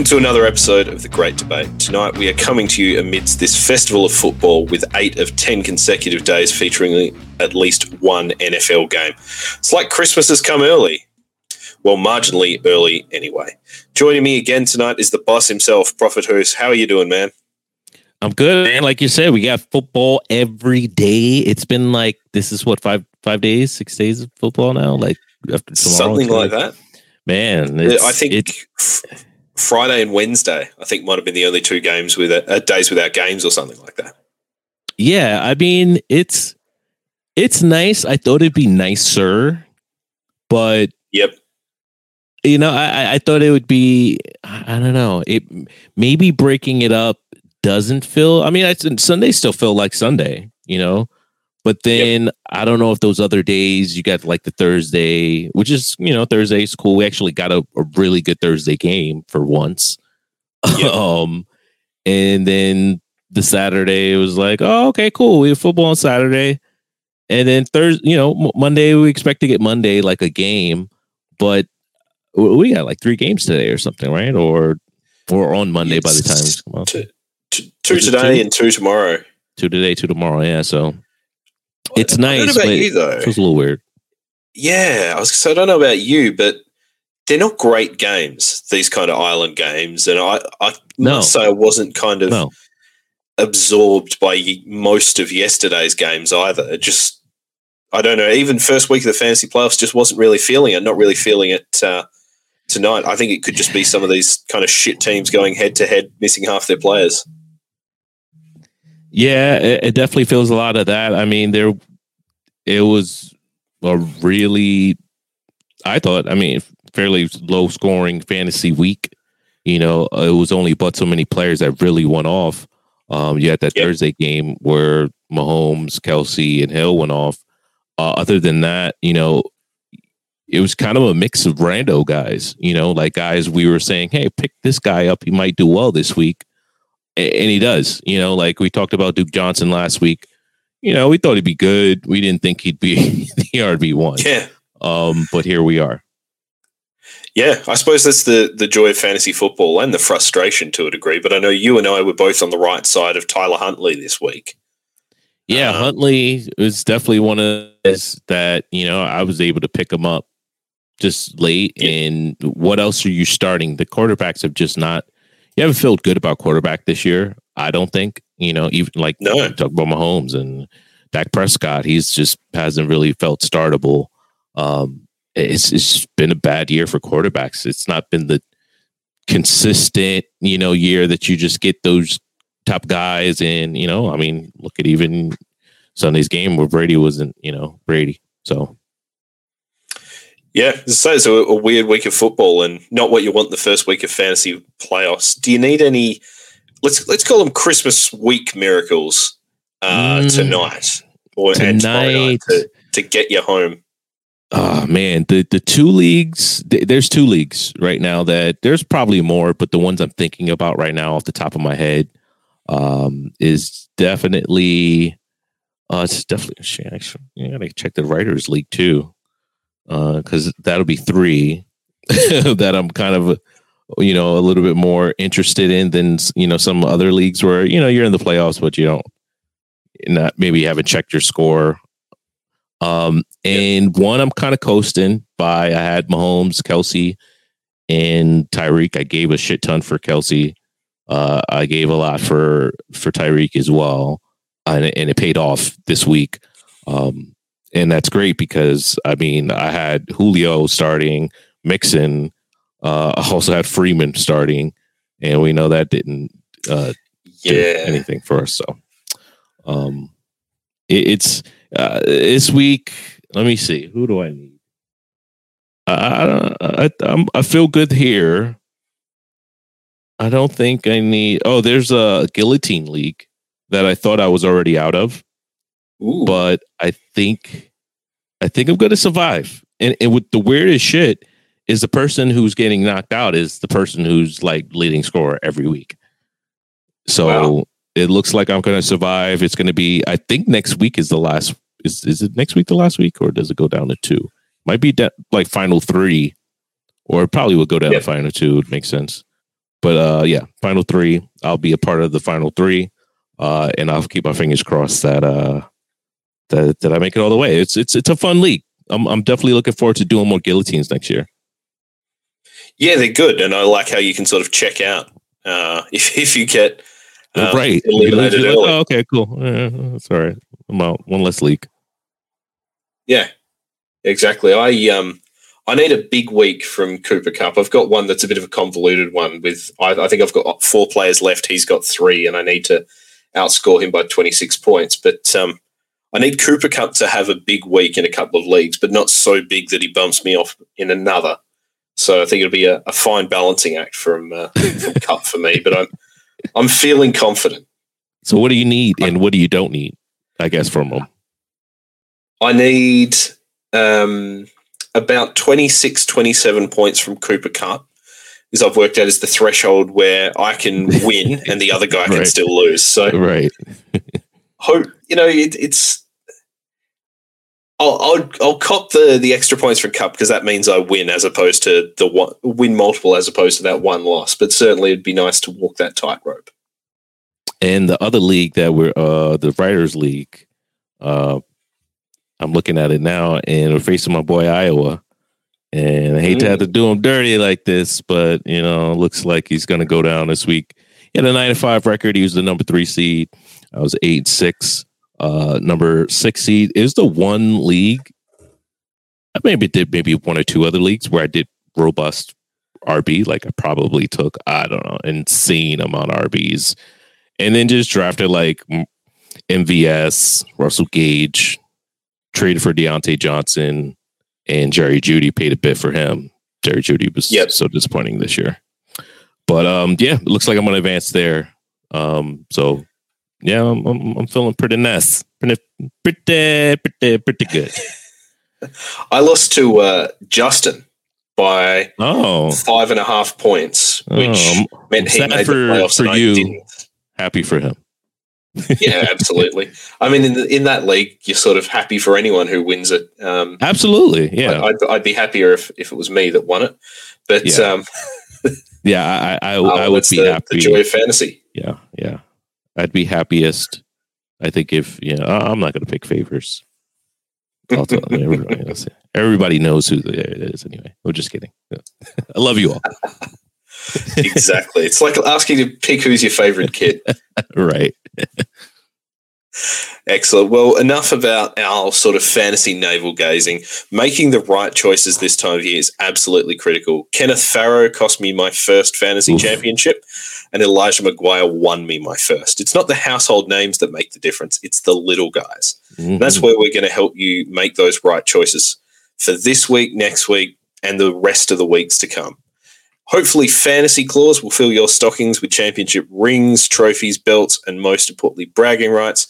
Welcome to another episode of The Great Debate. Tonight we are coming to you amidst this festival of football with eight of 10 consecutive days featuring at least one NFL game. It's like Christmas has come early. Well, marginally early anyway. Joining me again tonight is the boss himself, Prophet Hoos. How are you doing, man? I'm good, man. Like you said, we got football every day. It's been like this is what five five days, six days of football now. Like after something like that. Man, uh, I think Friday and Wednesday, I think might have been the only two games with uh, days without games or something like that. Yeah, I mean it's it's nice. I thought it'd be nicer, but yep. You know, I I thought it would be. I don't know. It maybe breaking it up doesn't feel. I mean, I, Sunday still feel like Sunday. You know, but then yep. I don't know if those other days you got like the Thursday, which is you know Thursday's cool. We actually got a, a really good Thursday game for once. Yep. um, and then the Saturday it was like, oh okay, cool. We have football on Saturday, and then Thursday, you know, Monday we expect to get Monday like a game, but we got like three games today or something, right? Or or on Monday it's by the time two today two? and two tomorrow. Two today, two tomorrow. Yeah, so it's nice. I don't know about you though. It was a little weird. Yeah, I was. So I don't know about you, but they're not great games. These kind of island games, and I, I no. must say, I wasn't kind of no. absorbed by most of yesterday's games either. It just, I don't know. Even first week of the fantasy playoffs, just wasn't really feeling it. Not really feeling it uh, tonight. I think it could just be some of these kind of shit teams going head to head, missing half their players. Yeah, it, it, definitely feels a lot of that. I mean, there, it was a really, I thought, I mean, fairly low scoring fantasy week. You know, it was only but so many players that really went off. Um, you had that yep. Thursday game where Mahomes, Kelce, and Hill went off. Uh, other than that, you know, it was kind of a mix of rando guys. You know, like guys we were saying, hey, pick this guy up; he might do well this week and he does. You know, like we talked about Duke Johnson last week. You know, we thought he'd be good. We didn't think he'd be the RB one. Yeah. Um, but here we are. Yeah, I suppose that's the the joy of fantasy football and the frustration to a degree. But I know you and I were both on the right side of Tyler Huntley this week. Yeah, um, Huntley was definitely one of those that you know I was able to pick him up just late. Yeah. And what else are you starting? The quarterbacks have just not you haven't felt good about quarterback this year. I don't think. You know, even like no. talk about Mahomes and Dak Prescott, he's just hasn't really felt startable. Um, it's it's been a bad year for quarterbacks. It's not been the consistent, you know, year that you just get those top guys. And you know, I mean, look at even Sunday's game where Brady wasn't, you know, Brady. So yeah, so it's a, a, weird week of football and not what you want the first week of fantasy playoffs. Do you need any? Let's let's call them Christmas week miracles uh, mm, tonight or tonight. Night to, to get you home. Oh man, the the two leagues. Th- there's two leagues right now that there's probably more, but the ones I'm thinking about right now, off the top of my head, um, is definitely. Uh, it's definitely. Actually, you gotta check the writers league too because uh, that'll be three that I'm kind of you know a little bit more interested in than you know some other leagues where you know you're in the playoffs but you don't not maybe you haven't checked your score um and yeah. one I'm kind of coasting by I had Mahomes Kelce, and Tyreek I gave a shit ton for Kelce. uh I gave a lot for for Tyreek as well and, and it paid off this week um and that's great because I mean I had Julio starting, Mixon, uh, I also had Freeman starting, and we know that didn't uh, yeah anything for us. So, um, it, it's uh, this week. Let me see. Who do I need? I I, I, I feel good here. I don't think I need. Oh, there's a guillotine league that I thought I was already out of. Ooh. But I think I think I'm going to survive. And, and with the weirdest shit is the person who's getting knocked out is the person who's like leading scorer every week. So wow. it looks like I'm going to survive. It's going to be. I think next week is the last. Is is it next week the last week or does it go down to two? Might be de- like final three, or it probably will go down to final two. It makes sense. but uh, yeah, final three. I'll be a part of the final three, uh, and I'll keep my fingers crossed that uh, that that I make it all the way. It's it's it's a fun league. I'm I'm definitely looking forward to doing more guillotines next year. Yeah, they're good, and I like how you can sort of check out uh, if if you get uh, right eliminated like, oh, okay, cool. Uh, that's all right. I'm out. One less leak. Yeah, exactly. I um I need a big week from Cooper Kupp. I've got one that's a bit of a convoluted one. With I, I think I've got four players left. He's got three, and I need to outscore him by 26 points. But um, I need Cooper Kupp to have a big week in a couple of leagues, but not so big that he bumps me off in another. So I think it'll be a, a fine balancing act from, uh, from Kupp for me. But I'm I'm feeling confident. So what do you need, and what do you don't need? I guess from him. I need um, about 26, 27 points from Cooper Kupp Because I've worked out is the threshold where I can win and the other guy right. can still lose. So right, hope you know it, it's I'll, I'll, I'll cop the the extra points for Kupp because that means I win as opposed to the one, win multiple as opposed to that one loss. But certainly, it'd be nice to walk that tightrope. And the other league that we're uh the Writers League, uh, I'm looking at it now, and we're facing my boy Iowa. And I hate mm. to have to do him dirty like this, but you know, looks like he's going to go down this week. He had a nine five record. He was the number three seed. I was eight six. Uh, number six seed is the one league. I maybe did maybe one or two other leagues where I did robust RB. Like I probably took I don't know insane amount of RBs, and then just drafted like MVS, Russell Gage, traded for Diontae Johnson, and Jerry Jeudy paid a bit for him. Jerry Jeudy was yep. so disappointing this year. But um, yeah, it looks like I'm going to advance there. Um, so yeah, I'm, I'm, I'm feeling pretty nice, pretty pretty pretty pretty good. I lost to uh, Justin by oh. five and a half points, which oh, meant he made for, the playoffs. For you, happy for him. yeah, absolutely. I mean, in the, in that league, you're sort of happy for anyone who wins it. Um, absolutely, yeah. I'd, I'd, be happier if, if it was me that won it, but yeah, um, yeah I I, I would be the, happy. The joy of fantasy. I'd be happiest. I think if you know, I'm not going to pick favors. I'll Tell, everybody, everybody, knows who it is anyway. I'm just kidding. I love you all. exactly. It's like asking to pick who's your favorite kid. right. Excellent. Well, enough about our sort of fantasy navel gazing. Making the right choices this time of year is absolutely critical. Kenneth Farrow cost me my first fantasy Oof. championship and Elijah McGuire won me my first. It's not the household names that make the difference, it's the little guys. Mm-hmm. That's where we're going to help you make those right choices for this week, next week, and the rest of the weeks to come. Hopefully, Fantasy Claws will fill your stockings with championship rings, trophies, belts, and most importantly, bragging rights,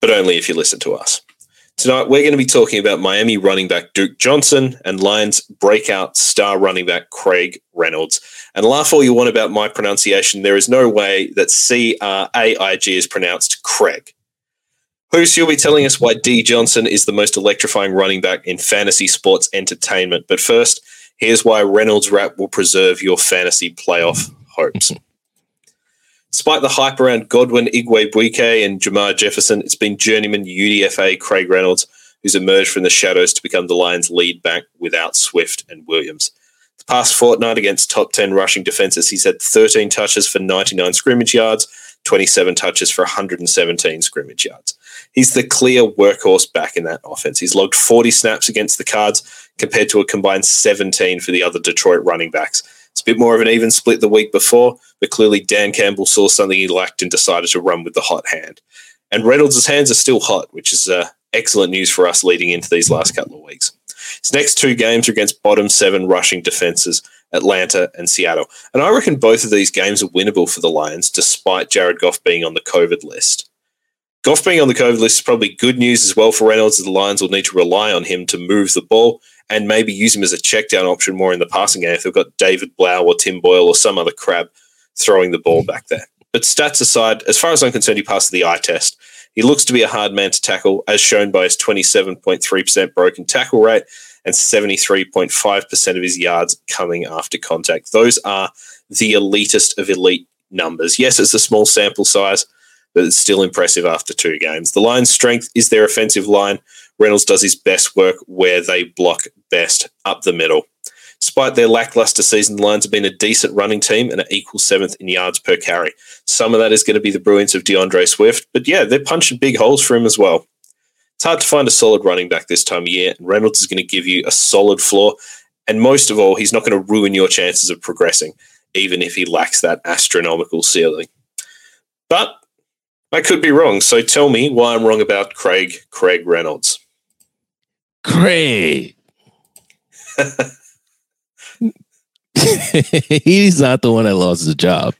but only if you listen to us. Tonight, we're going to be talking about Miami running back Duke Johnson and Lions breakout star running back Craig Reynolds. And laugh all you want about my pronunciation, there is no way that C R A I G is pronounced Craig. Who's you'll be telling us why D Johnson is the most electrifying running back in fantasy sports entertainment. But first, here's why Reynolds rap will preserve your fantasy playoff hopes. Despite the hype around Godwin, Igwebuike, and Jermar Jefferson, it's been journeyman UDFA Craig Reynolds who's emerged from the shadows to become the Lions' lead back without Swift and Williams. The past fortnight against top 10 rushing defenses, he's had 13 touches for 99 scrimmage yards, 27 touches for 117 scrimmage yards. He's the clear workhorse back in that offense. He's logged 40 snaps against the Cards compared to a combined 17 for the other Detroit running backs. It's a bit more of an even split the week before, but clearly Dan Campbell saw something he lacked and decided to run with the hot hand. And Reynolds' hands are still hot, which is uh, excellent news for us leading into these last couple of weeks. His next two games are against bottom seven rushing defenses, Atlanta and Seattle. And I reckon both of these games are winnable for the Lions, despite Jared Goff being on the COVID list. Goff being on the COVID list is probably good news as well for Reynolds, as the Lions will need to rely on him to move the ball and maybe use him as a check down option more in the passing game if they've got David Blough or Tim Boyle or some other crab throwing the ball back there. But stats aside, as far as I'm concerned, he passed the eye test. He looks to be a hard man to tackle, as shown by his 27.3% broken tackle rate and 73.5% of his yards coming after contact. Those are the elitist of elite numbers. Yes, it's a small sample size, but it's still impressive after two games. The Lions' strength is their offensive line. Reynolds does his best work where they block best up the middle. Despite their lackluster season, the Lions have been a decent running team and are equal seventh in yards per carry. Some of that is going to be the brilliance of D'Andre Swift, but yeah, they're punching big holes for him as well. It's hard to find a solid running back this time of year, and Reynolds is going to give you a solid floor. And most of all, he's not going to ruin your chances of progressing, even if he lacks that astronomical ceiling. But I could be wrong, so tell me why I'm wrong about Craig Craig Reynolds. Craig. he's not the one that lost his job.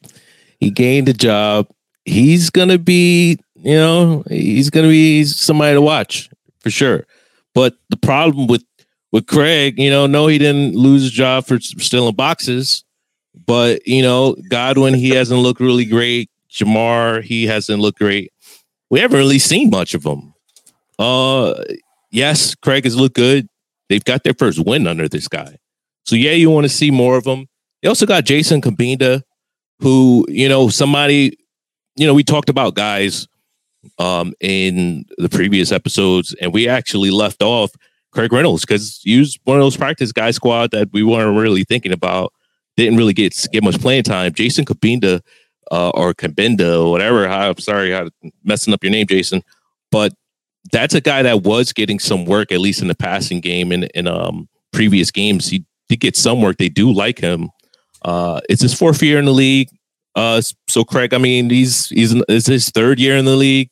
He gained a job. He's gonna be, you know, he's gonna be somebody to watch for sure. But the problem with with Craig, you know, no, he didn't lose his job for stealing boxes, but you know, Godwin, he hasn't looked really great. Jamar, he hasn't looked great. We haven't really seen much of him. Uh, yes, Craig has looked good. They've got their first win under this guy. So yeah, you want to see more of them. They also got Jason Cabinda, who you know somebody, you know, we talked about guys um in the previous episodes, and we actually left off Craig Reynolds because he was one of those practice guy squad that we weren't really thinking about. Didn't really get get much playing time. Jason Cabinda uh, or Cabinda or whatever. I'm sorry, I'm messing up your name, Jason. But that's a guy that was getting some work, at least in the passing game and in um, previous games. He did get some work. They do like him. Uh, it's his fourth year in the league. Uh, so Craig, I mean, he's he's it's his third year in the league.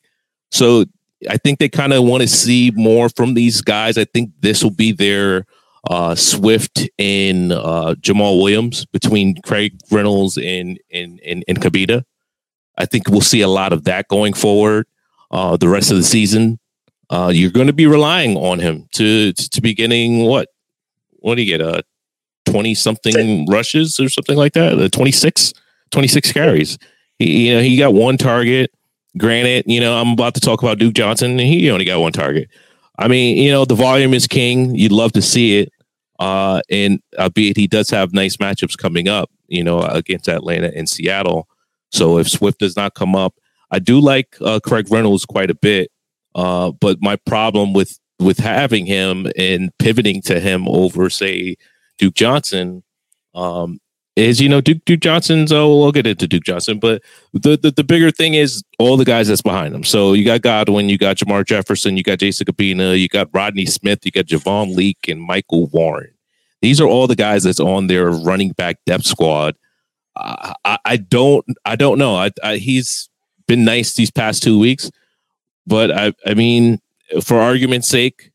So I think they kind of want to see more from these guys. I think this will be their uh, Swift and uh, Jamaal Williams between Craig Reynolds and and and, and Cabinda. I think we'll see a lot of that going forward. Uh, the rest of the season, uh, you're going to be relying on him to to be getting what? What do you get? Uh, 20 something rushes or something like that. The 26, 26 carries. He, you know, he got one target. Granted, you know, I'm about to talk about Duke Johnson and he only got one target. I mean, you know, the volume is king. You'd love to see it. Uh, and albeit he does have nice matchups coming up, you know, against Atlanta and Seattle. So if Swift does not come up, I do like uh, Craig Reynolds quite a bit. Uh, but my problem with with having him and pivoting to him over, say, Duke Johnson um, is you know Duke Duke Johnson's oh we'll get into Duke Johnson, but the, the, the bigger thing is all the guys that's behind him. So you got Godwin, you got Jamar Jefferson, you got Jason Cabinda, you got Rodney Smith, you got Javon Leake and Michael Warren. These are all the guys that's on their running back depth squad. Uh, I, I don't I don't know. I, I, he's been nice these past two weeks, but I I mean for argument's sake,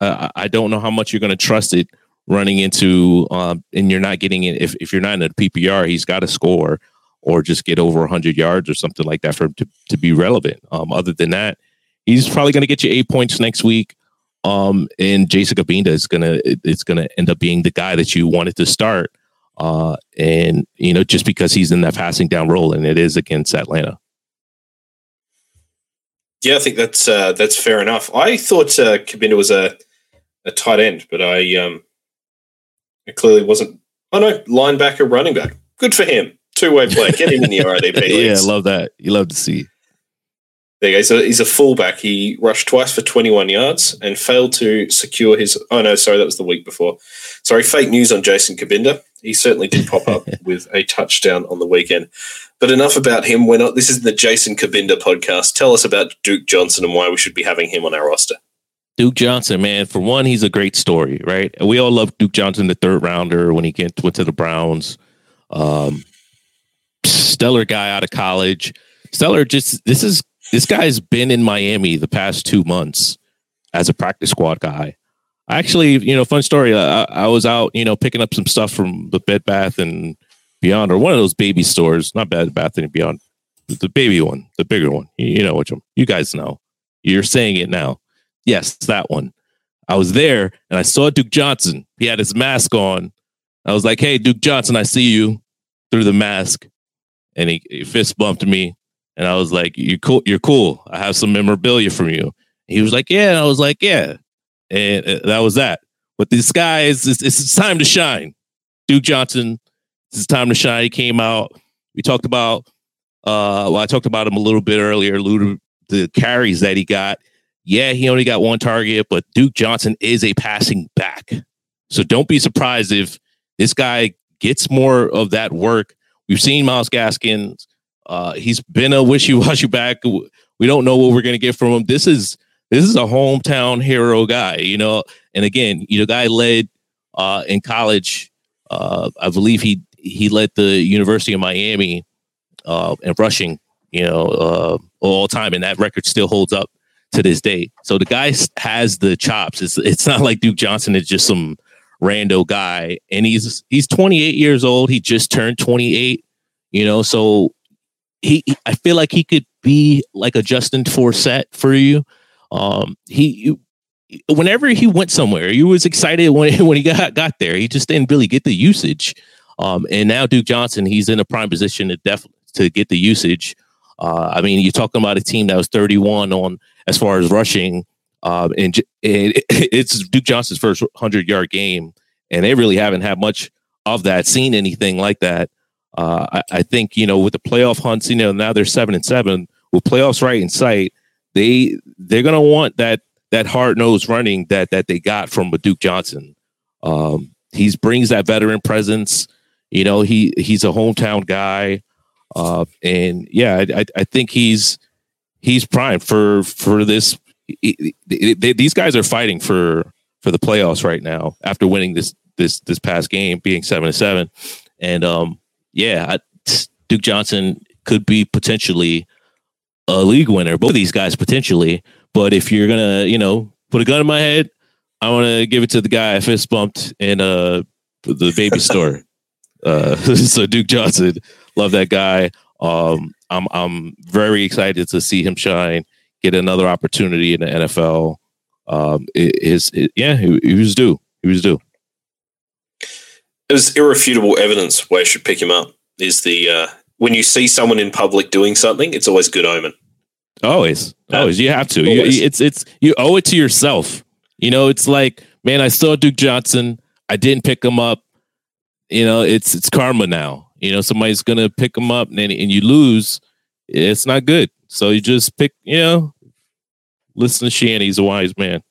uh, I don't know how much you're going to trust it running into um, and you're not getting it if, if you're not in a PPR, he's got to score or just get over 100 yards or something like that for him to, to be relevant. Um, other than that, he's probably going to get you eight points next week. Um, and Jason Cabinda is gonna it's gonna end up being the guy that you wanted to start. Uh, and you know, just because he's in that passing down role, and it is against Atlanta. Yeah, I think that's uh, that's fair enough. I thought uh, Cabinda was a a tight end, but I um it clearly wasn't. Oh no, linebacker, running back. Good for him. Two way play. Get him in the RDP. yeah, love that. You love to see. There you go. So he's a fullback. He rushed twice for 21 yards and failed to secure his. Oh no, sorry, that was the week before. Sorry, fake news on Jason Cabinda. He certainly did pop up with a touchdown on the weekend. But enough about him. We're not. This is the Jason Cabinda podcast. Tell us about Duke Johnson and why we should be having him on our roster. Duke Johnson, man, for one, he's a great story, right? We all love Duke Johnson, the third rounder when he went to the Browns. Um, stellar guy out of college. Stellar, just this is this guy's been in Miami the past two months as a practice squad guy. Actually, you know, fun story. I, I was out, you know, picking up some stuff from the Bed Bath and Beyond, or one of those baby stores, not Bed Bath and Beyond, the baby one, the bigger one. You know which one? You guys know. You're saying it now. Yes, that one. I was there and I saw Duke Johnson. He had his mask on. I was like, "Hey, Duke Johnson, I see you through the mask." And he, he fist bumped me. And I was like, "You're cool. You're cool. I have some memorabilia from you." He was like, "Yeah." And I was like, "Yeah." And uh, that was that. But this guy is it's, it's time to shine. Duke Johnson, it's time to shine. He came out. We talked about. Uh, well, I talked about him a little bit earlier. The carries that he got. Yeah, he only got one target, but Duke Johnson is a passing back. So don't be surprised if this guy gets more of that work. We've seen Myles Gaskins uh, he's been a wishy-washy back. We don't know what we're going to get from him. This is this is a hometown hero guy, you know. And again, you know, guy led uh, in college. Uh, I believe he he led the University of Miami uh, in rushing, you know, uh, all time, and that record still holds up to this day. So the guy has the chops. It's it's not like Duke Johnson is just some rando guy, and he's he's 28 years old. He just turned 28. You know, so he, I feel like he could be like a Justin Forsett for you. Um, he, whenever he went somewhere, he was excited when when he got got there. He just didn't really get the usage. Um, and now Duke Johnson, he's in a prime position to def to get the usage. Uh, I mean, you're talking about a team that was 31 on as far as rushing, um, and, and it's Duke Johnson's first 100 yard game, and they really haven't had much of that, seen anything like that. Uh, I, I, think you know with the playoff hunts, you know now they're seven and seven with playoffs right in sight. They they're gonna want that that hard nosed running that that they got from Duke Johnson. Um, he brings that veteran presence. You know he he's a hometown guy, uh, and yeah, I, I think he's he's primed for for this. these guys are fighting for for the playoffs right now after winning this this this past game, being seven to seven, and um, yeah, I, Duke Johnson could be potentially a league winner. Both of these guys potentially. But if you're gonna, you know, put a gun in my head, I want to give it to the guy I fist bumped in uh the baby store. Uh, so Duke Johnson, love that guy. Um, I'm I'm very excited to see him shine, get another opportunity in the NFL. Um, is yeah, he, he was due. He was due there's irrefutable evidence why you should pick him up. Is the uh, when you see someone in public doing something, it's always good omen. Always, always. You have to. You, it's it's you owe it to yourself. You know, it's like, man, I saw Duke Johnson. I didn't pick him up. You know, it's it's karma now. You know, somebody's gonna pick him up, and and you lose. It's not good. So you just pick. You know, listen to Shanny. He's a wise man.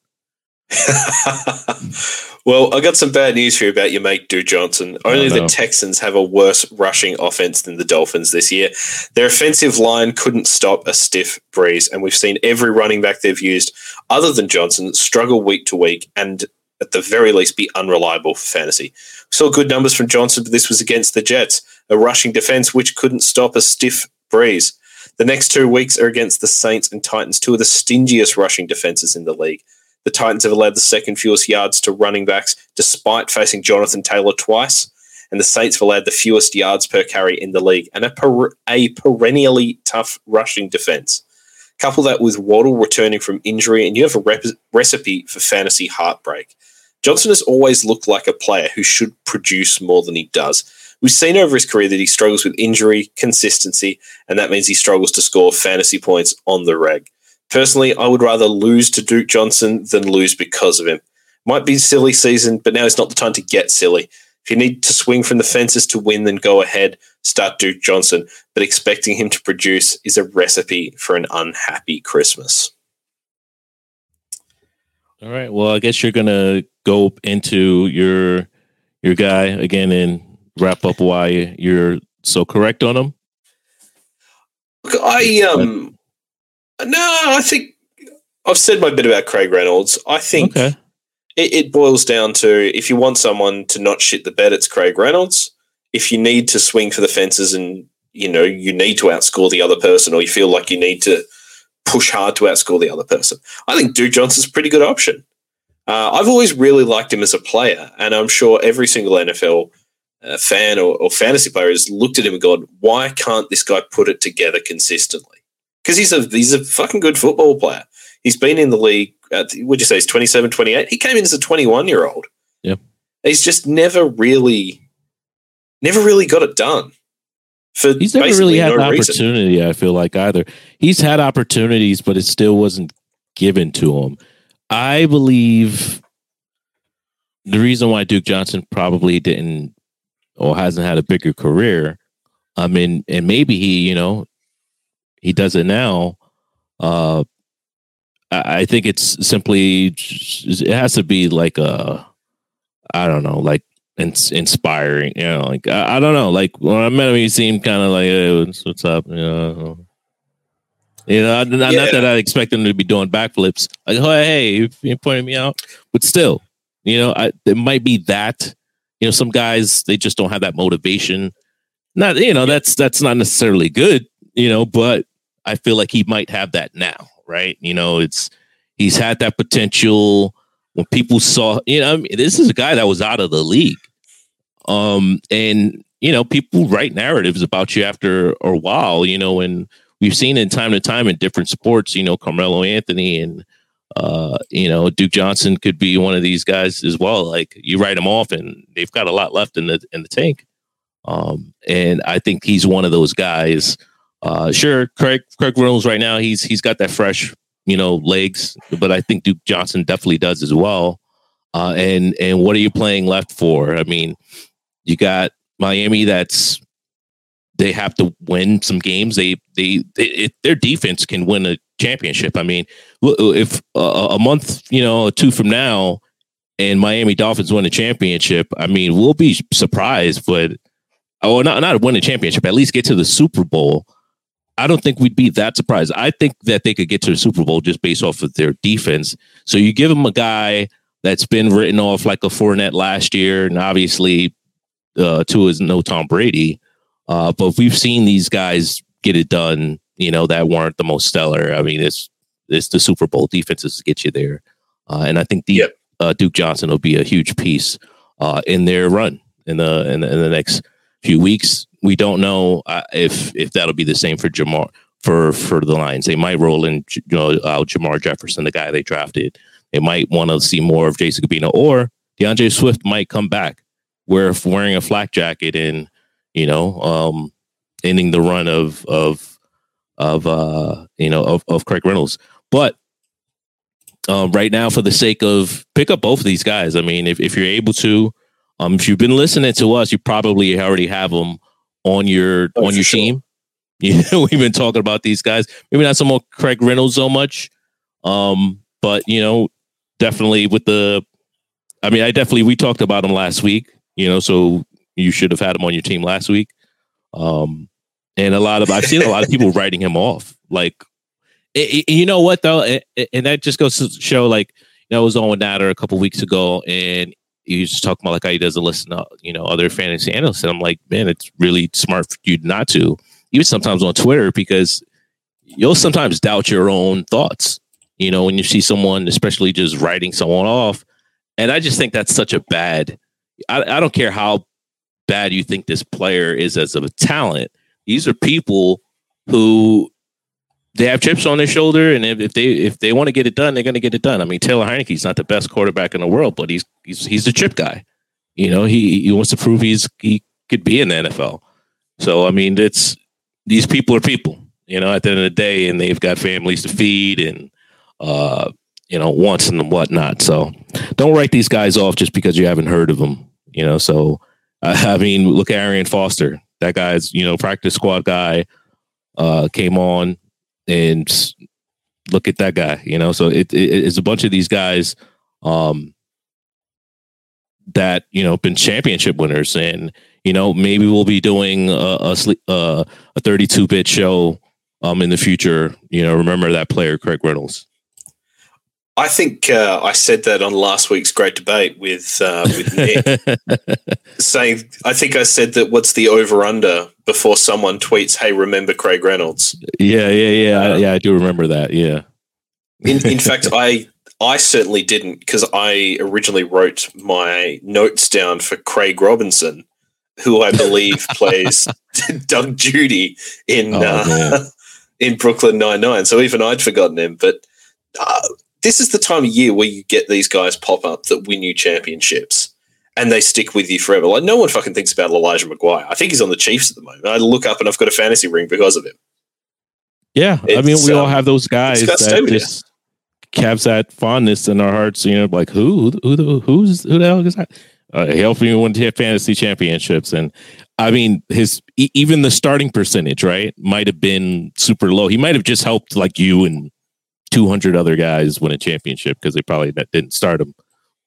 well, I got some bad news for you about your mate Duke Johnson. Only oh, no. the Texans have a worse rushing offense than the Dolphins this year. Their offensive line couldn't stop a stiff breeze, and we've seen every running back they've used, other than Johnson, struggle week to week and at the very least be unreliable for fantasy. We saw good numbers from Johnson, but this was against the Jets, a rushing defense which couldn't stop a stiff breeze. The next two weeks are against the Saints and Titans, two of the stingiest rushing defenses in the league. The Titans have allowed the second fewest yards to running backs despite facing Jonathan Taylor twice. And the Saints have allowed the fewest yards per carry in the league and a, per- a perennially tough rushing defense. Couple that with Waddle returning from injury, and you have a rep- recipe for fantasy heartbreak. Johnson has always looked like a player who should produce more than he does. We've seen over his career that he struggles with injury, consistency, and that means he struggles to score fantasy points on the reg. Personally, I would rather lose to Duke Johnson than lose because of him. Might be silly season, but now is not the time to get silly. If you need to swing from the fences to win, then go ahead, start Duke Johnson. But expecting him to produce is a recipe for an unhappy Christmas. All right. Well, I guess you're gonna go into your your guy again and wrap up why you're so correct on him. I um no, I think I've said my bit about Craig Reynolds. I think okay. it, it, boils down to if you want someone to not shit the bed, it's Craig Reynolds. If you need to swing for the fences and you know you need to outscore the other person, or you feel like you need to push hard to outscore the other person, I think Duke Johnson's a pretty good option. Uh, I've always really liked him as a player, and I'm sure every single NFL uh, fan or, or fantasy player has looked at him and gone, "Why can't this guy put it together consistently?" Because he's a he's a fucking good football player. He's been in the league. At, would you say he's 27, 28? He came in as a 21 year old. Yeah. He's just never really, never really got it done. For he's never really had no opportunity. Reason. I feel like either he's had opportunities, but it still wasn't given to him. I believe the reason why Duke Johnson probably didn't or hasn't had a bigger career. I mean, and maybe he, you know, he does it now. Uh, I think it's simply it has to be like a, I don't know, like inspiring. You know, like I, I don't know, like when I met him, he seemed kind of like, hey, what's, what's up? You know, you know, not, yeah. not that I expect him to be doing backflips. Like, oh, hey, you pointing me out, but still, you know, I, it might be that. You know, some guys they just don't have that motivation. Not, you know, that's that's not necessarily good. You know, but I feel like he might have that now, right? You know, it's he's had that potential. When people saw, you know, I mean, this is a guy that was out of the league, um, and you know, people write narratives about you after a while. You know, and we've seen in time to time in different sports. You know, Carmelo Anthony and uh, you know, Duke Johnson could be one of these guys as well. Like you write them off, and they've got a lot left in the in the tank. Um, and I think he's one of those guys. Uh, sure, Craig Craig Reynolds right now he's he's got that fresh you know legs, but I think Duke Johnson definitely does as well. Uh, and and what are you playing left for? I mean, you got Miami that's they have to win some games. They they, they it, their defense can win a championship. I mean, if uh, a month, you know, two from now, and Miami Dolphins win a championship, I mean, we'll be surprised, but oh, not not win a championship, at least get to the Super Bowl. I don't think we'd be that surprised. I think that they could get to the Super Bowl just based off of their defense. So you give them a guy that's been written off like a Fournette last year, and obviously, uh, Tua is no Tom Brady. Uh, but we've seen these guys get it done you know, that weren't the most stellar. I mean, it's it's the Super Bowl defenses get you there, uh, and I think the yep. uh, Duke Johnson will be a huge piece uh, in their run in the, in the in the next few weeks. We don't know uh, if if that'll be the same for Jamar for for the Lions. They might roll in, you know, uh, Jermar Jefferson, the guy they drafted. They might want to see more of Jason Cabinda, or D'Andre Swift might come back, wearing a flak jacket and you know, um, ending the run of of of uh, you know of, of Craig Reynolds. But um, right now, for the sake of pick up both of these guys. I mean, if, if you're able to, um, if you've been listening to us, you probably already have them on your oh, on your sure. team. You know, we've been talking about these guys. Maybe not so much Craig Reynolds so much, um, but you know, definitely with the. I mean, I definitely we talked about him last week. You know, so you should have had him on your team last week. Um, and a lot of I've seen a lot of people writing him off. Like, it, it, you know what though, it, and that just goes to show like you know, I was on with Natter a couple weeks ago, and was just talk about like how he doesn't listen to uh, you know other fantasy analysts, and I'm like, man, it's really smart for you not to, even sometimes on Twitter because you'll sometimes doubt your own thoughts. You know, when you see someone, especially just writing someone off, and I just think that's such a bad. I, I don't care how bad you think this player is as a talent these are people who they have chips on their shoulder, and if, if they if they want to get it done, they're going to get it done. I mean, Taylor Heinicke's not the best quarterback in the world, but he's he's he's the chip guy. You know, he he wants to prove he's he could be in the NFL. So I mean, it's these people are people. You know, at the end of the day, and they've got families to feed and uh, you know wants and whatnot. So don't write these guys off just because you haven't heard of them. You know, so I mean, look at Arian Foster. That guy's, you know, practice squad guy uh, came on and look at that guy, you know. So it, it, it's a bunch of these guys um, that you know been championship winners, and you know maybe we'll be doing a a, uh, a 32 bit show um, in the future. You know, remember that player Craig Reynolds. I think uh, I said that on last week's great debate with uh, with Nick, saying I think I said that what's the over under before someone tweets, "Hey, remember Craig Reynolds?" Yeah, yeah, yeah, um, yeah. I do remember that. Yeah. in, in fact, I I certainly didn't because I originally wrote my notes down for Craig Robinson, who I believe plays Doug Judy in oh, uh, in Brooklyn Nine Nine. So even I'd forgotten him, but. Uh, this is the time of year where you get these guys pop up that win you championships. and they stick with you forever. Like no one fucking thinks about Elijah McGuire. I think he's on the Chiefs at the moment. I look up and I've got a fantasy ring because of him. Yeah, it's, I mean we um, all have those guys that just caps that fondness in our hearts. You know, like who, who, who, who's who the hell is that? Uh, he helped me win fantasy championships, and I mean his even the starting percentage right might have been super low. He might have just helped like you and two hundred other guys win a championship because they probably didn't start them.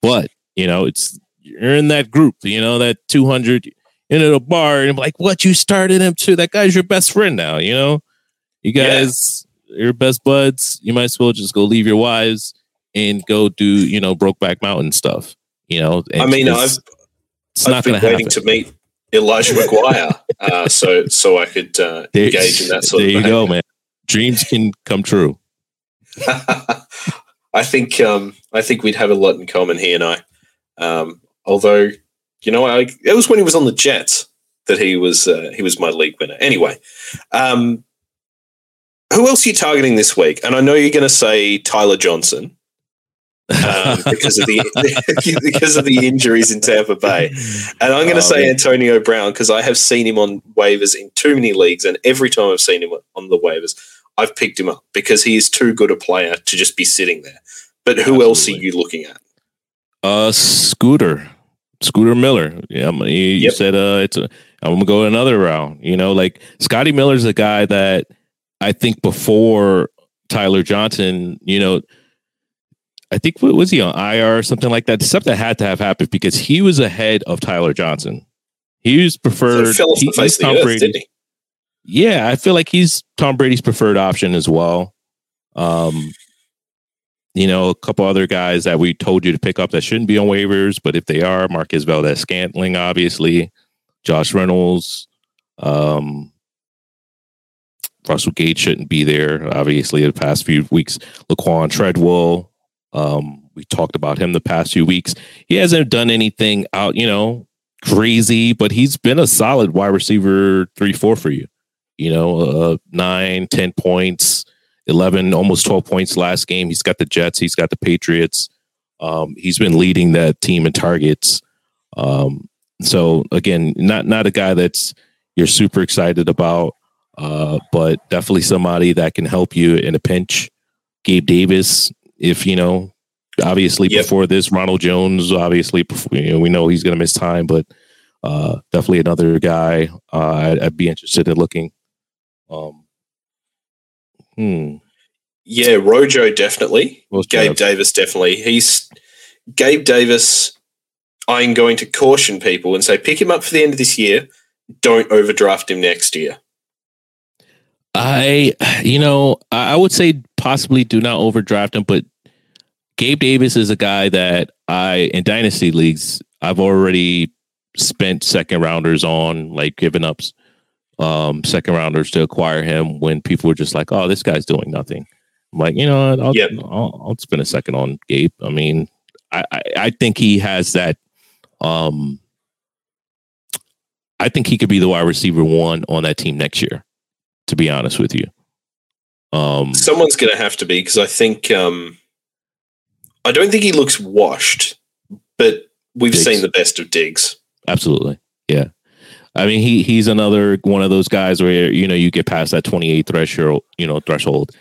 But you know, it's you're in that group. You know that two hundred in a bar and I'm like, what you started him to? That guy's your best friend now. You know, you guys your best buds, you might as well just go leave your wives and go do, you know, Brokeback Mountain stuff. You know, I mean, I've, it's I've not been waiting happen. to meet Elijah McGuire, uh, so so I could uh, engage in that sort there of. There you go, man. Dreams can come true. I think um, I think we'd have a lot in common, he and I. Um, although, you know, I, it was when he was on the Jets that he was uh, he was my league winner. Anyway, um, who else are you targeting this week? And I know you're going to say Tyler Johnson um, because of the because of the injuries in Tampa Bay, and I'm going to oh, say man. Antonio Brown because I have seen him on waivers in too many leagues, and every time I've seen him on the waivers, I've picked him up because he is too good a player to just be sitting there. But who Absolutely. else are you looking at? Uh, Scooter, Scooter Miller. Yeah, you, yep. you said uh, it's a. I'm gonna go another round. You know, like Scotty Miller's a guy that I think before Tyler Johnson, you know, I think what was he on IR or something like that? Something had to have happened because he was ahead of Tyler Johnson. He was preferred. So he, Tom Brady. Yeah, I feel like he's Tom Brady's preferred option as well. Um, you know, a couple other guys that we told you to pick up that shouldn't be on waivers, but if they are, Marquez Valdes-Scantling, obviously, Josh Reynolds, um, Russell Gage shouldn't be there. Obviously, the past few weeks, Laquan Treadwell. Um, we talked about him the past few weeks. He hasn't done anything out, you know, crazy, but he's been a solid wide receiver three, four for you. You know, uh, nine, 10 points, 11, almost 12 points last game. He's got the Jets, he's got the Patriots. Um, he's been leading that team in targets. Um, so again, not not a guy that's you're super excited about. Uh, but definitely somebody that can help you in a pinch. Gabe Davis, if you know, obviously yep. before this, Ronald Jones, obviously before, you know, we know he's going to miss time, but uh, definitely another guy uh, I'd, I'd, be interested in looking. Um, hmm. Yeah, Rojo definitely. Gabe Davis definitely. He's Gabe Davis. I'm going to caution people and say pick him up for the end of this year. Don't overdraft him next year. I, you know, I would say possibly do not overdraft him, but Gabe Davis is a guy that I, in dynasty leagues, I've already spent second rounders on, like giving up um, second rounders to acquire him when people were just like, oh, this guy's doing nothing. I'm like, you know, I'll, yep. I'll, I'll spend a second on Gabe. I mean, I, I, I think he has that. Um, I think he could be the wide receiver one on that team next year to be honest with you. Um, Someone's going to have to be because I think um, I don't think he looks washed, but we've Diggs. seen the best of Diggs. Absolutely, yeah. I mean, he he's another one of those guys where you know you get past that twenty eight threshold, you know, threshold.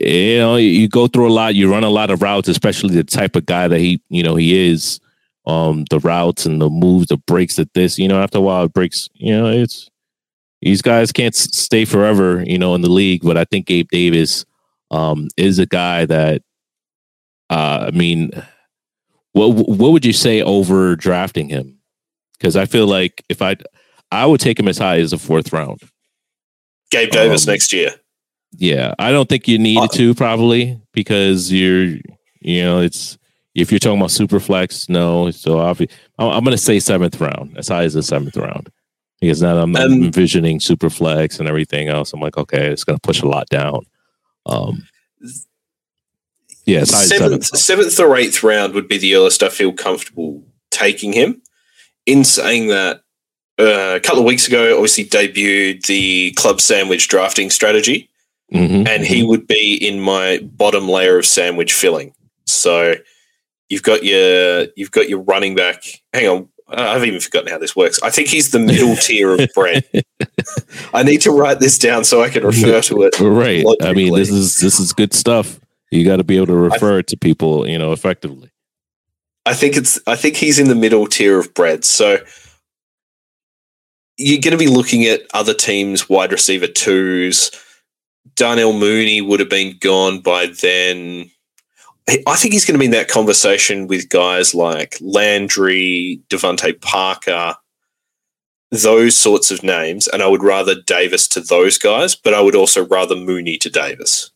You know, you go through a lot, you run a lot of routes, especially the type of guy that he, you know, he is. Um, the routes and the moves, the breaks at this, you know, after a while it breaks, you know, it's these guys can't stay forever, you know, in the league. But I think Gabe Davis um, is a guy that, uh, I mean, what what would you say over drafting him? Because I feel like if I, I would take him as high as the fourth round. Gabe Davis um, next year. Yeah, I don't think you need uh, to probably because you're, you know, it's if you're talking about super flex, no. So I'm, I'm going to say seventh round, as high as the seventh round because now I'm, um, envisioning Superflex and everything else. I'm like, okay, it's going to push a lot down. Um, yeah, seventh, seventh or eighth round would be the earliest I feel comfortable taking him. In saying that, uh, a couple of weeks ago, obviously debuted the club sandwich drafting strategy, mm-hmm. and he would be in my bottom layer of sandwich filling. So You've got your you've got your running back. Hang on, I've even forgotten how this works. I think he's the middle tier of Brett. I need to write this down so I can refer to it. Right. Logically. I mean, this is this is good stuff. You got to be able to refer it to people, you know, effectively. I think it's. I think he's in the middle tier of bread. So you're going to be looking at other teams' wide receiver twos. Darnell Mooney would have been gone by then. I think he's going to be in that conversation with guys like Landry, DeVante Parker, those sorts of names. And I would rather Davis to those guys, but I would also rather Mooney to Davis.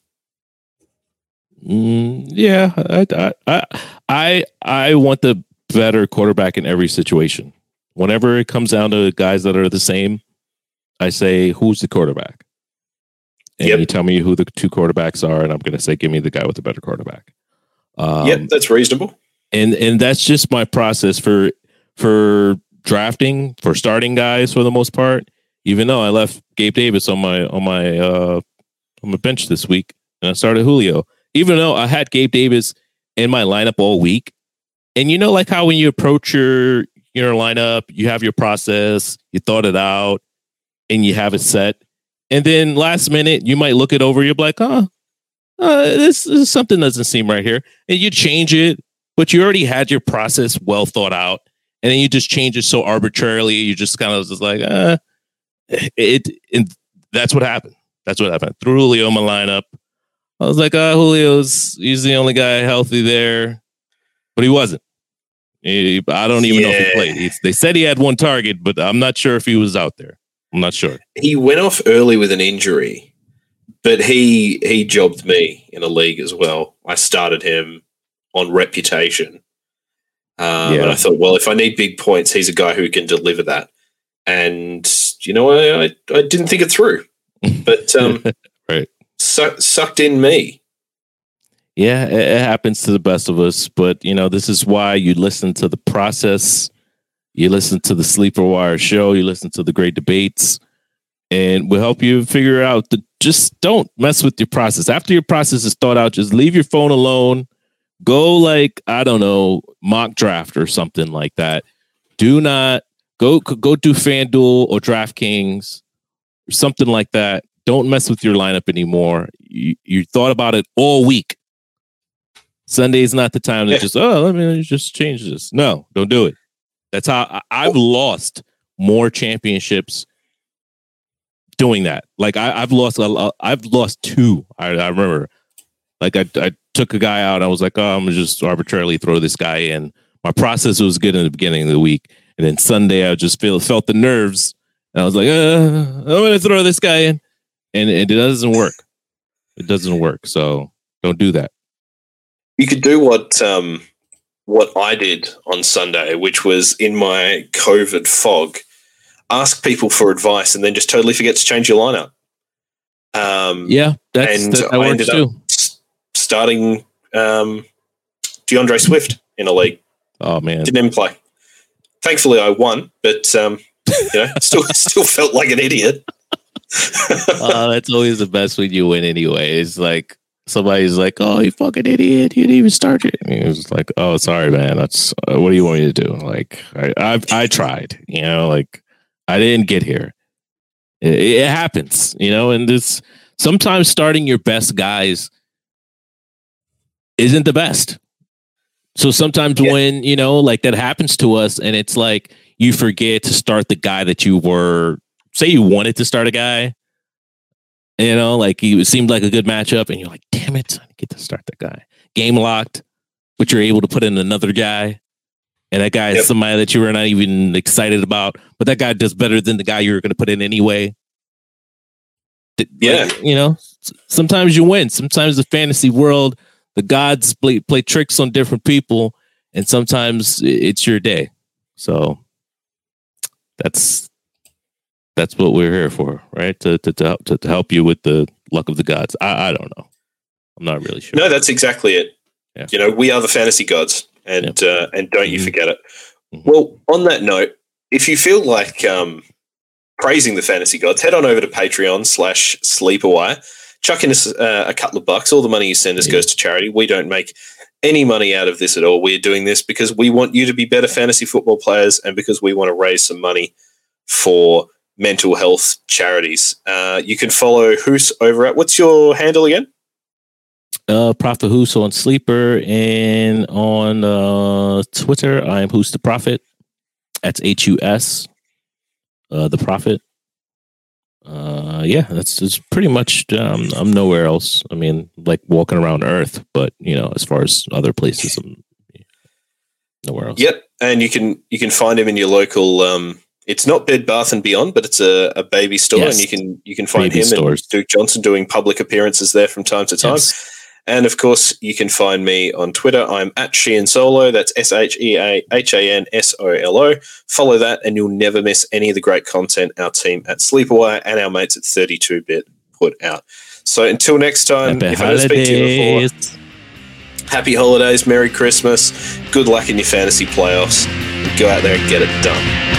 Mm, yeah, I, I, I, I want the better quarterback in every situation. Whenever it comes down to guys that are the same, I say, who's the quarterback? And yep. you tell me who the two quarterbacks are, and I'm going to say, give me the guy with the better quarterback. Um, yep, that's reasonable. And and that's just my process for for drafting for starting guys for the most part. Even though I left Gabe Davis on my on my uh on my bench this week, and I started Julio. Even though I had Gabe Davis in my lineup all week, and you know, like how when you approach your your lineup, you have your process, you thought it out, and you have it set. And then last minute, you might look it over. You're like, oh, uh, this, this something doesn't seem right here, and you change it, but you already had your process well thought out, and then you just change it so arbitrarily. You just kind of just like, uh, it, and that's what happened. That's what happened. Threw Julio my lineup. I was like, uh, Julio's he's the only guy healthy there, but he wasn't. He, I don't even yeah. know if he played. He, they said he had one target, but I'm not sure if he was out there. I'm not sure. He went off early with an injury, but he he jobbed me in a league as well. I started him on reputation, um, yeah. and I thought, well, if I need big points, he's a guy who can deliver that. And you know, I I, I didn't think it through, but um, right su- sucked in me. Yeah, it, it happens to the best of us, but you know, this is why you listen to the process. You listen to the Sleeper Wire show. You listen to the great debates and we'll help you figure out the just don't mess with your process. After your process is thought out, just leave your phone alone. Go like, I don't know, mock draft or something like that. Do not go go do FanDuel or DraftKings or something like that. Don't mess with your lineup anymore. You, you thought about it all week. Sunday is not the time to just, oh, let me just change this. No, don't do it. That's how I, I've lost more championships doing that. Like I, have lost, a, I've lost two. I, I remember, like I, I took a guy out. I was like, oh, I'm gonna just arbitrarily throw this guy in. My process was good in the beginning of the week, and then Sunday I just feel felt the nerves, and I was like, uh, I'm gonna throw this guy in, and, and it doesn't work. It doesn't work. So don't do that. You could do what um, what I did on Sunday, which was in my COVID fog ask people for advice and then just totally forget to change your lineup. Um, yeah, that's, and that, that I ended too. up starting um, D'Andre Swift in a league. Oh man, didn't even play. Thankfully, I won, but um, you know, still still felt like an idiot. uh, that's always the best when you win. Anyway, it's like somebody's like, "Oh, you fucking idiot! You didn't even start it." And he was like, "Oh, sorry, man. That's uh, what do you want me to do?" Like, I I, I tried. You know, like I didn't get here. It, it happens, you know, and this sometimes starting your best guys isn't the best. So sometimes yeah. when, you know, like that happens to us and it's like you forget to start the guy that you were, say you wanted to start a guy, you know, like he seemed like a good matchup and you're like, damn it, I get to start that guy. Game locked, but you're able to put in another guy and that guy yep. is somebody that you were not even excited about, but that guy does better than the guy you were going to put in anyway. Yeah, you know, sometimes you win. Sometimes the fantasy world, the gods play, play tricks on different people, and sometimes it's your day. So that's that's what we're here for, right? To to to, to, to help you with the luck of the gods. I, I don't know. I'm not really sure. No, that's exactly it. Yeah. You know, we are the fantasy gods and uh, and don't you mm-hmm. forget it. Mm-hmm. Well, on that note, if you feel like um, praising the fantasy gods, head on over to Patreon slash Sleeperwire. Chuck in us uh, a couple of bucks. All the money you send us yeah. goes to charity. We don't make any money out of this at all. We're doing this because we want you to be better fantasy football players and because we want to raise some money for mental health charities. Uh, you can follow Hoos over at what's your handle again? Uh, Prophet Hoos on Sleeper and on uh, Twitter. I am Hoos the Prophet. That's H U S, uh, the Prophet. Uh, yeah, that's, that's pretty much. Um, I'm nowhere else. I mean, like walking around Earth, but you know, as far as other places, I'm nowhere else. Yep, and you can you can find him in your local um, it's not Bed Bath and Beyond, but it's a, a baby store, yes. and you can you can find baby him stores. and Duke Johnson doing public appearances there from time to time. Yes. And of course, you can find me on Twitter. I'm at Sheahan Solo. That's S H E A H A N S O L O. Follow that, and you'll never miss any of the great content our team at Sleeper Wire and our mates at 32 Bit put out. So until next time, happy if holidays. I don't speak to you before, happy holidays, Merry Christmas, good luck in your fantasy playoffs. Go out there and get it done.